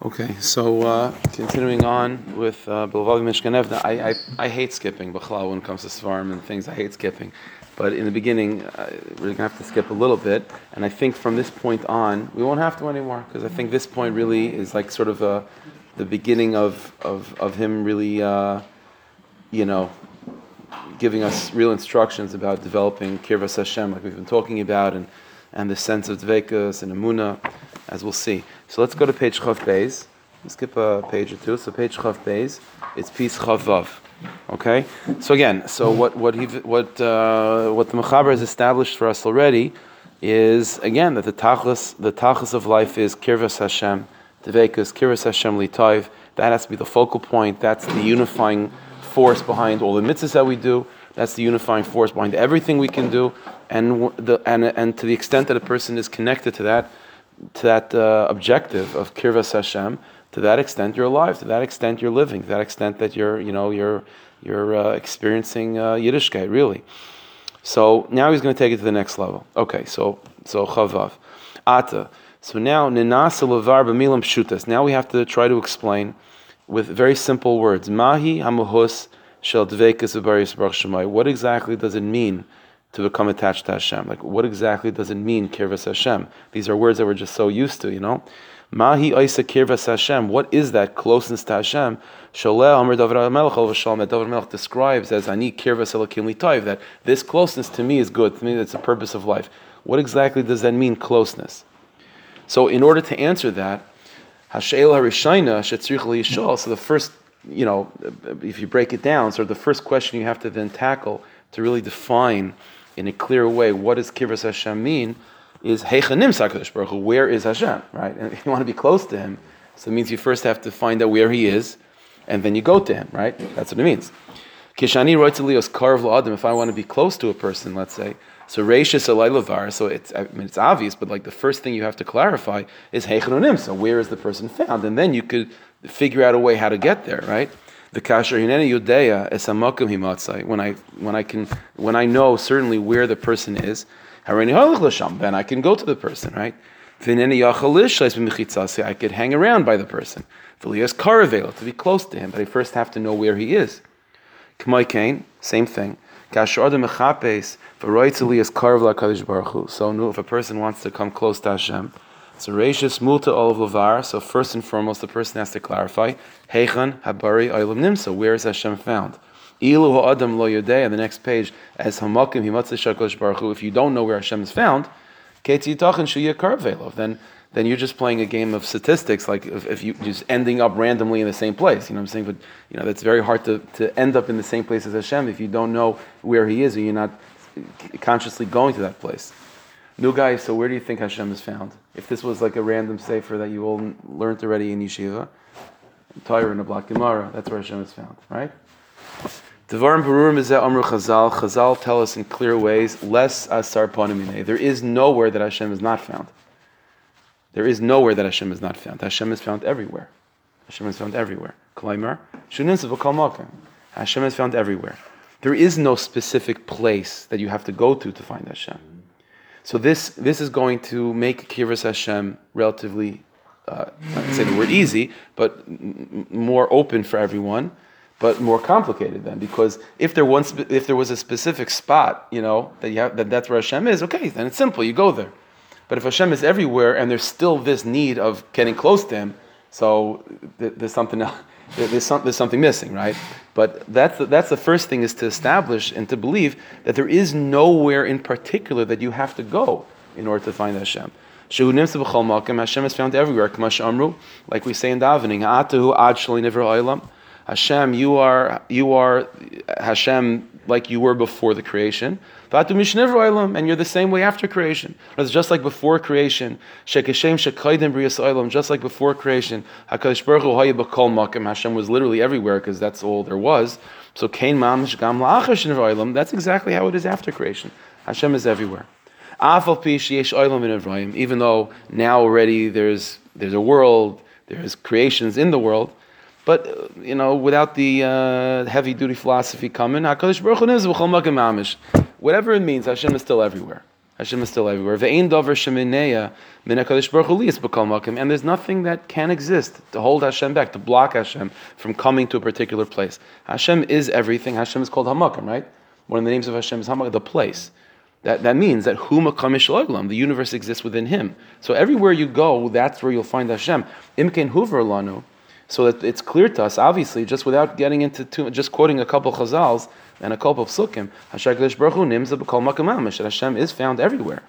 Okay, so uh, continuing on with uh, Bilvavi Mishkan Evneh, I, I, I hate skipping, Bechla, when it comes to Svarm and things, I hate skipping. But in the beginning, uh, we're going to have to skip a little bit. And I think from this point on, we won't have to anymore, because I think this point really is like sort of a, the beginning of, of, of him really, uh, you know, giving us real instructions about developing Kirvas Hashem, like we've been talking about, and, and the sense of Dvekas and Amunah, as we'll see. So let's go to page Chav Beis. Skip a page or two. So page Chav Beis, it's piece Chav Vav. Okay. So again, so what what he what uh, what the Mechaber has established for us already is again that the tachlis the tachlis of life is kirvas Hashem, devekas kirvas Hashem litayv. That has to be the focal point. That's the unifying force behind all the mitzvahs that we do. That's the unifying force behind everything we can do, and the and and to the extent that a person is connected to that to that uh, objective of kirvas Hashem, to that extent you're alive. To that extent you're living. To that extent that you're you know you're you're uh, experiencing uh, Yiddishkeit really. So now he's going to take it to the next level. Okay, so so chavav, ata. So now ninasa levar b'milam pshutas. Now we have to try to explain with very simple words. Mahi hamuhus shel dvekas baruch What exactly does it mean? To become attached to Hashem. Like, what exactly does it mean, kirvas Hashem? These are words that we're just so used to, you know. Mahi Isa kirvas Hashem. What is that closeness to Hashem? Sholeh Amr David Melech Shalom that David Melech describes as Ani kirvas Elokim Litoiv. That this closeness to me is good. To me, that's the purpose of life. What exactly does that mean, closeness? So, in order to answer that, Hasheil Harishayna Shetzrich Yishol. So the first, you know, if you break it down, sort of the first question you have to then tackle to really define in a clear way what does Kirvas Hashem mean is Heichanim Sakadosh Baruch Hu, where is Hashem, right? And if you want to be close to Him, so it means you first have to find out where He is, and then you go to Him, right? That's what it means. Kishani Roitzelios Karv Adam, if I want to be close to a person, let's say, so Reishis Lavar, so it's I mean it's obvious, but like the first thing you have to clarify is Heichanim, so where is the person found? And then you could figure out a way how to get there, right? The kasher hineni yudea es hamakom himatzai. When I when I can when I know certainly where the person is. Then I can go to the person, right? V'hineni yachal I could hang around by the person. V'lias karavelo to be close to him, but I first have to know where he is. Kain, same thing. So if a person wants to come close to Hashem. So Reishis Multa Olav Lavar. So first and foremost, the person has to clarify Heichan Habari Olam Nimsa. Where is Hashem found? Ilu Adam Lo Yodei. On the next page, as Hamakim Himatzah Shakosh Baruch Hu. If you don't know where Hashem is found, Ketzi Yitachin Shuya Karvelov. Then then you're just playing a game of statistics, like if, if you just ending up randomly in the same place. You know what I'm saying? But you know that's very hard to, to end up in the same place as Hashem if you don't know where He is and you're not consciously going to that place. New guy, so where do you think Hashem is found? If this was like a random sefer that you all learned already in yeshiva, Torah in a block Gemara, that's where Hashem is found, right? Devarim Barurim is Amru Chazal. Chazal tell us in clear ways, less asar panimine. There is nowhere that Hashem is not found. There is nowhere that Hashem is not found. Hashem is found everywhere. Hashem is found everywhere. Klaimar, Hashem is found everywhere. There is no specific place that you have to go to to find Hashem. So this this is going to make Kiras Hashem relatively, uh, not say the word easy, but m- more open for everyone, but more complicated then because if there once if there was a specific spot, you know that you have that that's where Hashem is, okay, then it's simple, you go there. But if Hashem is everywhere and there's still this need of getting close to Him, so th- there's something else there's, some, there's something missing, right? But that's the, that's the first thing is to establish and to believe that there is nowhere in particular that you have to go in order to find Hashem. Hashem is found everywhere. Like we say in davening, Hashem, you are you are Hashem like you were before the creation. And you're the same way after creation. It's just like before creation. Just like before creation. Hashem was literally everywhere because that's all there was. So that's exactly how it is after creation. Hashem is everywhere. Even though now already there's there's a world, there's creations in the world, but you know, without the uh, heavy duty philosophy coming, Hakadosh Baruch Hu whatever it means, Hashem is still everywhere. Hashem is still everywhere. Ve'ein davar shemineya min HaKadosh Baruch Hu makom. And there's nothing that can exist to hold Hashem back, to block Hashem from coming to a particular place. Hashem is everything. Hashem is called Hamakom, right? One of the names of Hashem is Hamakom, the place. That, that means that Hu Makamish the universe exists within Him. So everywhere you go, that's where you'll find Hashem. Imken Huver Lanu. So that it's clear to us, obviously, just without getting into too, just quoting a couple of chazals and a couple of sukkim, Hashem Baruch nimza b'kol makam that Hashem is found everywhere.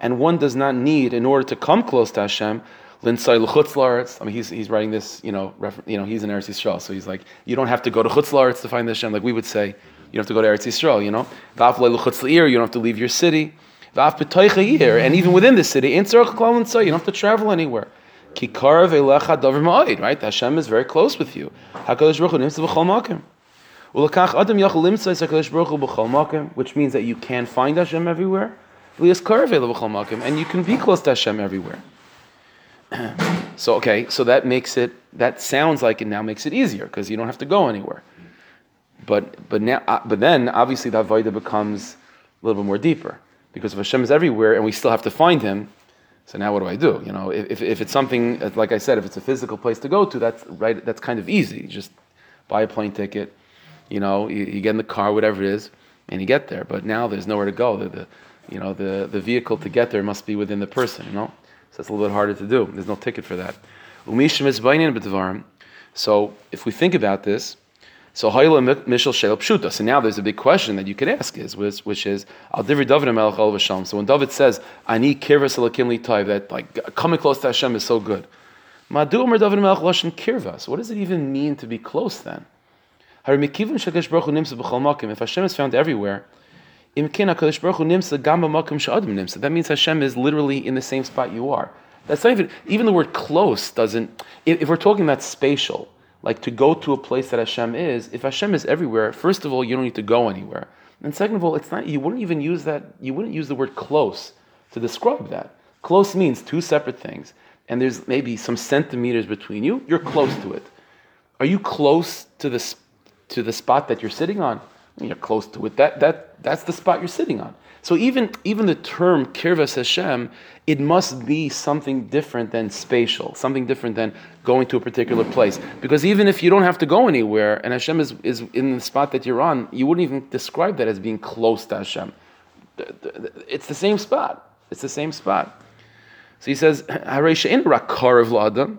And one does not need, in order to come close to Hashem. I mean, he's, he's writing this, you know, refer, you know, he's in Eretz Yisrael, so he's like, you don't have to go to chutzlaretz to find the Hashem, like we would say, you don't have to go to Eretz Yisrael, you know. You don't have to leave your city. And even within the city, you don't have to travel anywhere. Right? Hashem is very close with you. Which means that you can find Hashem everywhere. And you can be close to Hashem everywhere. so okay, so that makes it. That sounds like it now makes it easier because you don't have to go anywhere. But but now uh, but then obviously that vaida becomes a little bit more deeper because if Hashem is everywhere and we still have to find Him, so now what do I do? You know, if, if it's something like I said, if it's a physical place to go to, that's right. That's kind of easy. You just buy a plane ticket. You know, you, you, get in the car, whatever it is, and you get there. But now there's nowhere to go. The, the you know the, the vehicle to get there must be within the person. You know, so it's a little bit harder to do. There's no ticket for that. So if we think about this, so mishal shel pshuta. So now there's a big question that you could ask is which, which is al divri David melech al So when David says ani kirvas alakim li that like coming close to Hashem is so good. Madu David melech lashon kirvas. What does it even mean to be close then? If Hashem is found everywhere, that means Hashem is literally in the same spot you are. That's not even even the word close doesn't. If, if we're talking about spatial, like to go to a place that Hashem is, if Hashem is everywhere, first of all, you don't need to go anywhere. And second of all, it's not you wouldn't even use that you wouldn't use the word close to describe that. Close means two separate things. And there's maybe some centimeters between you, you're close to it. Are you close to the to the spot that you're sitting on? You're close to it. That that that's the spot you're sitting on. So even, even the term kirvas Hashem, it must be something different than spatial, something different than going to a particular place. Because even if you don't have to go anywhere and Hashem is, is in the spot that you're on, you wouldn't even describe that as being close to Hashem. It's the same spot. It's the same spot. So he says, rakharvladam.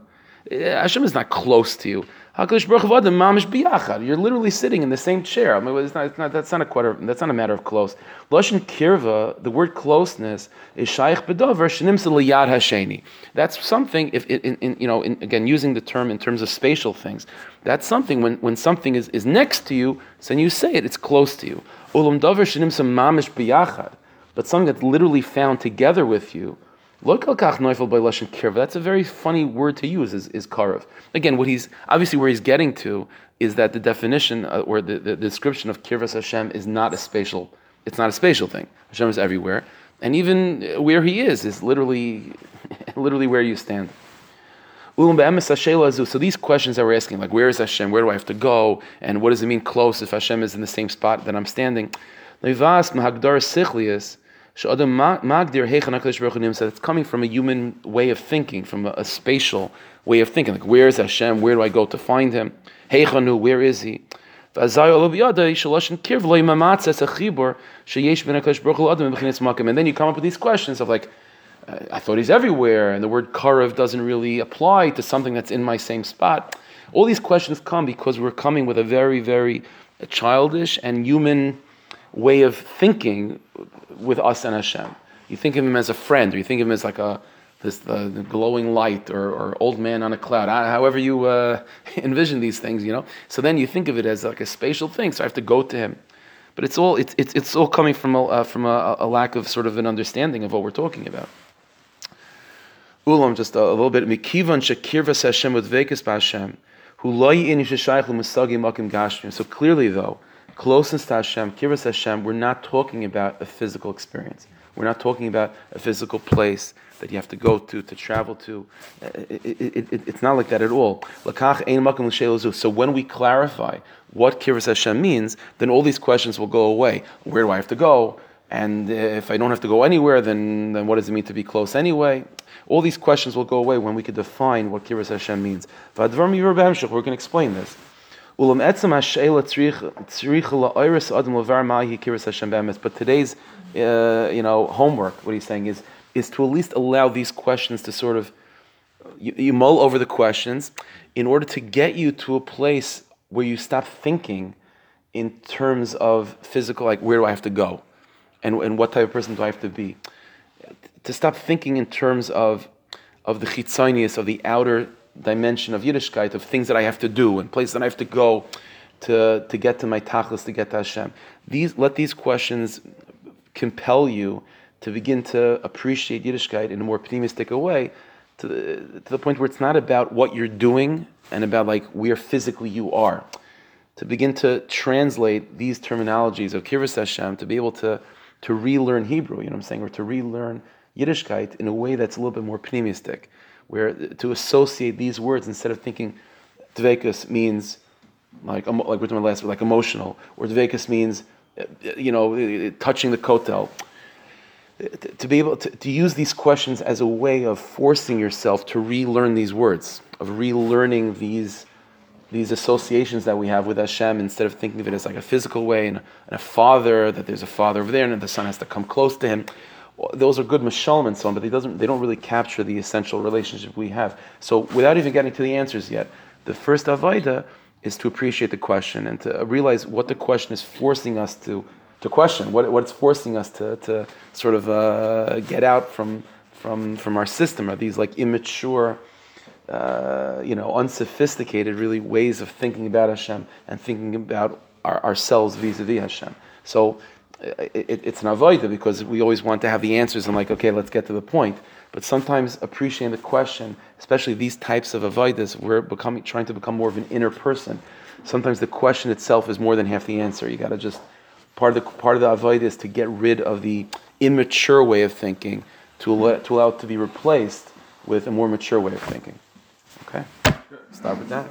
Eh, Hashem is not close to you. Hakadosh Baruch Hu mamish biyachad. You're literally sitting in the same chair. I mean, it's not, it's not, that's not a quarter, That's not a matter of close. Lashon kirva. The word closeness is shaykh bedover shenimsa liyad hasheni. That's something. If in, in you know, in, again, using the term in terms of spatial things, that's something. When when something is, is next to you, so you say it, it's close to you. Ulam dover shenimsa mamish biyachad. But something that's literally found together with you. That's a very funny word to use, is, is karav. Again, what he's obviously where he's getting to is that the definition uh, or the, the, description of kirvas Hashem is not a spatial. It's not a spatial thing. Hashem is everywhere, and even where He is is literally, literally where you stand. So these questions that we're asking, like where is Hashem? Where do I have to go? And what does it mean close if Hashem is in the same spot that I'm standing? It's coming from a human way of thinking, from a, a spatial way of thinking. Like, where is Hashem? Where do I go to find him? Heichanu, where is he? And then you come up with these questions of like, uh, I thought he's everywhere, and the word karav doesn't really apply to something that's in my same spot. All these questions come because we're coming with a very, very childish and human way of thinking with us and Hashem. You think of him as a friend, or you think of him as like a this uh, glowing light, or, or old man on a cloud. However you uh, envision these things, you know. So then you think of it as like a spatial thing. So I have to go to him, but it's all it's it's, it's all coming from a, uh, from a, a, lack of sort of an understanding of what we're talking about. Ulam, just a, a little bit. Mikivan shakirvas Hashem with vekas Hashem, who loy in yishayich l'musagi makim gashmim. So clearly, though closeness to Hashem, Kiras Hashem, we're not talking about a physical experience. We're not talking about a physical place that you have to go to, to travel to. It, it, it, it's not like that at all. So when we clarify what Kiras Hashem means, then all these questions will go away. Where do I have to go? And if I don't have to go anywhere, then, then what does it mean to be close anyway? All these questions will go away when we can define what Kiras Hashem means. We're going to explain this. But today's, uh, you know, homework, what he's saying is, is to at least allow these questions to sort of, you, you mull over the questions in order to get you to a place where you stop thinking in terms of physical, like where do I have to go? And, and what type of person do I have to be? To stop thinking in terms of, of the chitzonius, of the outer dimension of Yiddishkeit, of things that I have to do and places that I have to go to, to get to my tachlis, to get to Hashem. These, let these questions compel you to begin to appreciate Yiddishkeit in a more optimistic way, to the, to the point where it's not about what you're doing and about like where physically you are. To begin to translate these terminologies of Kiras Hashem, to be able to, to relearn Hebrew, you know what I'm saying, or to relearn Yiddishkeit in a way that's a little bit more optimistic, where to associate these words instead of thinking Dvekus means like like we're talking last, word, like emotional, or Dvekus means uh, you know touching the kotel to to be able to, to use these questions as a way of forcing yourself to relearn these words, of relearning these these associations that we have with Hashem instead of thinking of it as like a physical way and, and a father, that there's a father over there and the son has to come close to him. Those are good mashalom and so on, but they, doesn't, they don't really capture the essential relationship we have. So without even getting to the answers yet, the first avoida is to appreciate the question and to realize what the question is forcing us to to question, what, what it's forcing us to, to sort of uh, get out from, from, from our system are these like immature, uh, you know, unsophisticated really ways of thinking about Hashem and thinking about our, ourselves vis-a-vis Hashem. So it, it, it's an avoida because we always want to have the answers and like, okay, let's get to the point. But sometimes appreciating the question, especially these types of avoidas, we're becoming trying to become more of an inner person. Sometimes the question itself is more than half the answer. You got to just part of the part of the avoid is to get rid of the immature way of thinking to allow, to allow it to be replaced with a more mature way of thinking. Okay, start with that.